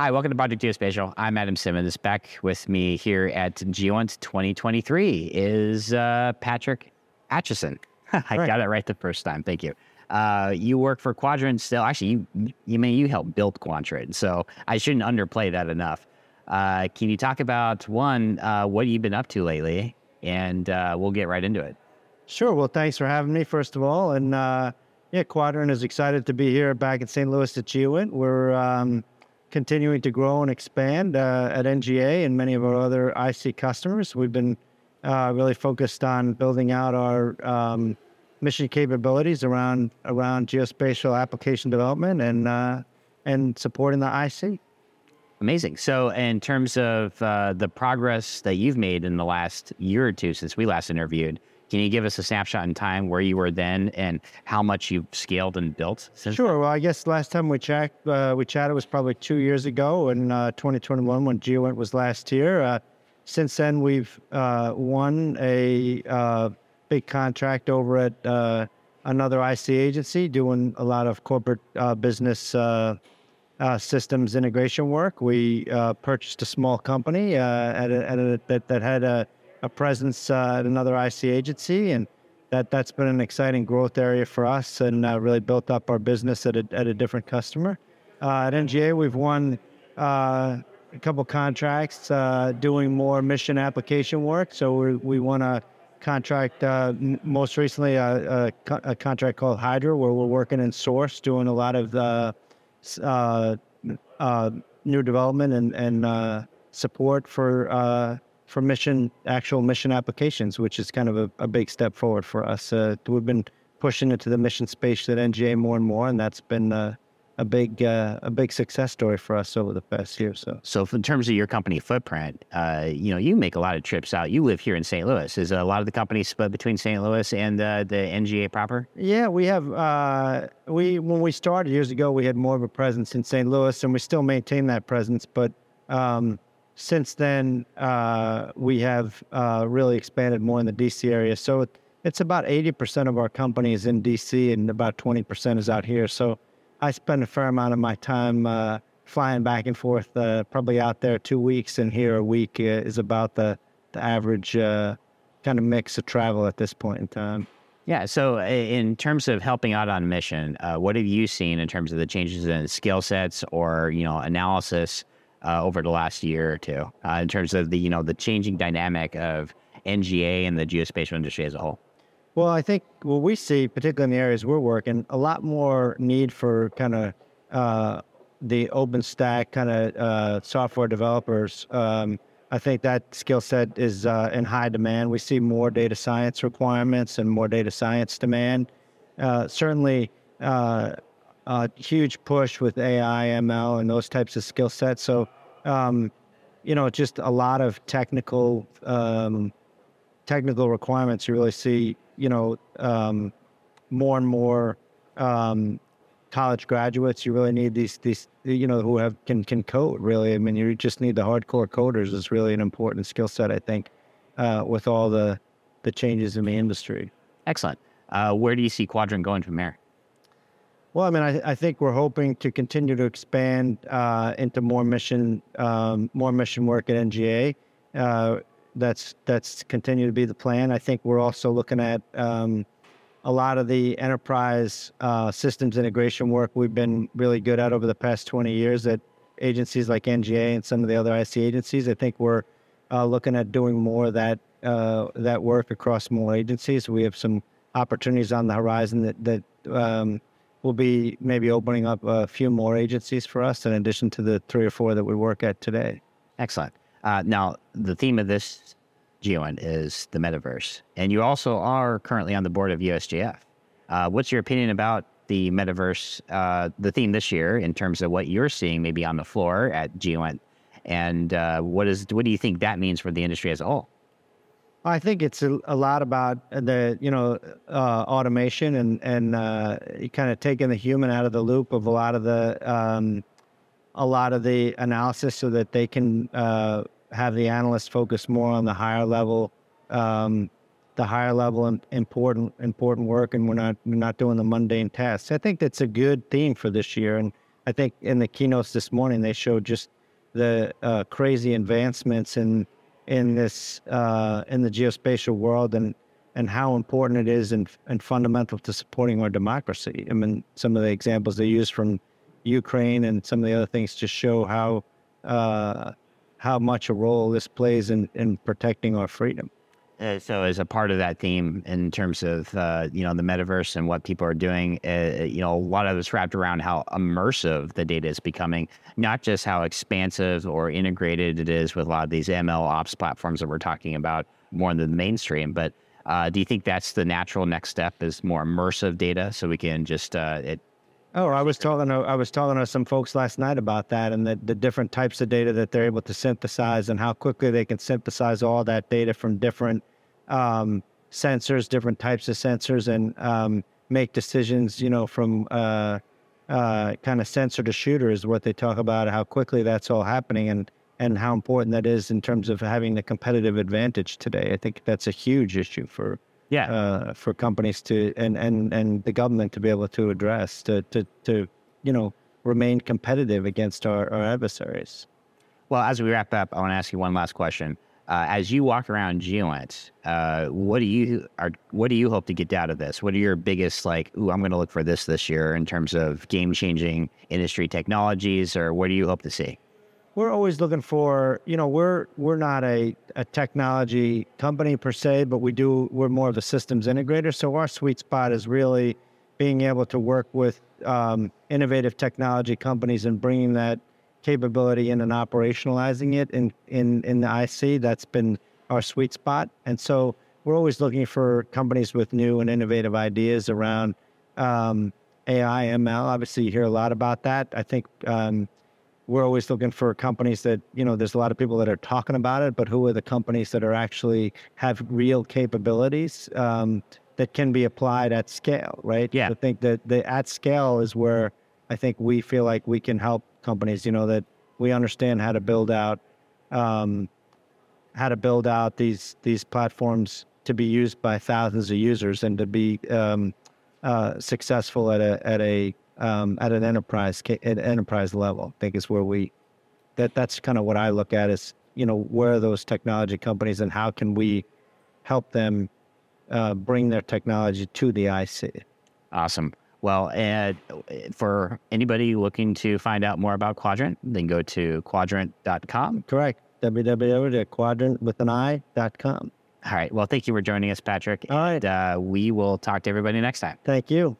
Hi, welcome to Project Geospatial. I'm Adam Simmons. Back with me here at GEOINT 2023 is uh, Patrick Acheson. I Right. got it right the first time. Thank you. Uh, you work for Quadrint still. Actually, you you mean you helped build Quadrint, so I shouldn't underplay that enough. Uh, can you talk about one uh, what you've been up to lately, and uh, we'll get right into it. Sure. Well, thanks for having me, first of all. And uh, yeah, Quadrint is excited to be here back in St. Louis at GeoInt. We're um, continuing to grow and expand uh, at NGA and many of our other IC customers. We've been uh, really focused on building out our um, mission capabilities around around geospatial application development and uh, and supporting the IC. Amazing. So, in terms of uh, the progress that you've made in the last year or two since we last interviewed, can you give us a snapshot in time where you were then and how much you've scaled and built since? Sure. Well, I guess last time we uh, we chatted was probably two years ago in uh, 2021 when GeoInt was last here. Uh, since then, we've uh, won a uh, big contract over at uh, another IC agency doing a lot of corporate business systems integration work. We purchased a small company at a, at a, that, that had a, a presence uh, at another IC agency, and that that's been an exciting growth area for us, and uh, really built up our business at a at a different customer. Uh, at NGA, we've won uh, a couple contracts uh, doing more mission application work. So we we won a contract most recently a, a, a contract called Hydra, where we're working in Source, doing a lot of the new development and and support for for mission actual mission applications, which is kind of a, a big step forward for us. Uh, we've been pushing into the mission space at NGA more and more, and that's been uh, a big uh, a big success story for us over the past year. or So So, in terms of your company footprint, uh, you know, you make a lot of trips out. You live here in St. Louis. Is a lot of the company split between St. Louis and uh, the NGA proper? Yeah, we have. Uh, we when we started years ago, we had more of a presence in St. Louis, and we still maintain that presence. But um, since then, uh, we have uh, really expanded more in the DC area. So it, it's about eighty percent of our company is in DC, and about twenty percent is out here. So I spend a fair amount of my time uh, flying back and forth. Uh, probably out there two weeks, and here a week uh, is about the the average uh, kind of mix of travel at this point in time. Yeah. So, in terms of helping out on mission, what have you seen in terms of the changes in skill sets or you know analysis uh, over the last year or two, uh, in terms of the you know the changing dynamic of NGA and the geospatial industry as a whole? Well, I think what we see, particularly in the areas we're working, a lot more need for kind of uh, the OpenStack kind of uh, software developers. Um, I think that skill set is uh, in high demand. We see more data science requirements and more data science demand. Uh, certainly, a huge push with AI, ML, and those types of skill sets. So, um, you know, just a lot of technical um, technical requirements, you really see, you know, um, more and more um, college graduates. You really need these these you know who have can can code. Really, I mean, you just need the hardcore coders. is really an important skill set, I think, uh, with all the the changes in the industry. Excellent. Uh, where do you see Quadrint going from there? Well, I mean, I, I think we're hoping to continue to expand uh, into more mission, um, more mission work at NGA. Uh, that's that's continue to be the plan. I think we're also looking at um, a lot of the enterprise uh, systems integration work we've been really good at over the past 20 years at agencies like NGA and some of the other IC agencies. I think we're uh, looking at doing more of that uh, that work across more agencies. We have some opportunities on the horizon that that um, will be maybe opening up a few more agencies for us in addition to the three or four that we work at today. Excellent. Uh, now, the theme of this GeoInt is the metaverse, and you also are currently on the board of USGIF. Uh, what's your opinion about the metaverse, uh, the theme this year, in terms of what you're seeing maybe on the floor at GeoInt, and uh, what is what do you think that means for the industry as a whole? I think it's a, a lot about the you know uh, automation and and uh, kind of taking the human out of the loop of a lot of the um, a lot of the analysis so that they can uh, have the analysts focus more on the higher level um, the higher level and important important work and we're not we're not doing the mundane tasks. I think that's a good theme for this year and I think in the keynotes this morning they showed just the uh, crazy advancements in in this uh, in the geospatial world and and how important it is and and fundamental to supporting our democracy. I mean, some of the examples they use from Ukraine and some of the other things just show how uh, how much a role this plays in in protecting our freedom. Uh, so, as a part of that theme, in terms of uh, you know the metaverse and what people are doing, uh, you know a lot of it's wrapped around how immersive the data is becoming, not just how expansive or integrated it is with a lot of these ML ops platforms that we're talking about more in the mainstream. But uh, do you think that's the natural next step? Is more immersive data, so we can just uh, it Oh, I was talking. To, I was talking to some folks last night about that, and the, the different types of data that they're able to synthesize, and how quickly they can synthesize all that data from different um, sensors, different types of sensors, and um, make decisions. You know, from uh, uh, kind of sensor to shooter is what they talk about. How quickly that's all happening, and and how important that is in terms of having the competitive advantage today. I think that's a huge issue for yeah uh, for companies to and, and and the government to be able to address to to to you know remain competitive against our, our adversaries. Well, as we wrap up, I want to ask you one last question. Uh, as you walk around GeoInt, uh, what do you are what do you hope to get out of this? What are your biggest like? Ooh, I'm going to look for this this year in terms of game changing industry technologies, or what do you hope to see? We're always looking for you know we're we're not a, a technology company per se, but we do we're more of a systems integrator. So our sweet spot is really being able to work with um, innovative technology companies and bringing that capability in and operationalizing it in, in, in the IC. That's been our sweet spot. And so we're always looking for companies with new and innovative ideas around um, AI, ML. Obviously, you hear a lot about that. I think um, we're always looking for companies that, you know, there's a lot of people that are talking about it, but who are the companies that are actually have real capabilities um, that can be applied at scale, right? Yeah. I think that the at scale is where I think we feel like we can help companies. You know that we understand how to build out um, how to build out these these platforms to be used by thousands of users and to be um, uh, successful at a at a um, at an enterprise at enterprise level. I think is where we that that's kind of what I look at is you know where are those technology companies and how can we help them uh, bring their technology to the IC. Awesome. Well, and for anybody looking to find out more about Quadrint, then go to quadrint.com. Correct. www.quadrantwithan.com. All right. Well, thank you for joining us, Patrick. All right. And, uh, we will talk to everybody next time. Thank you.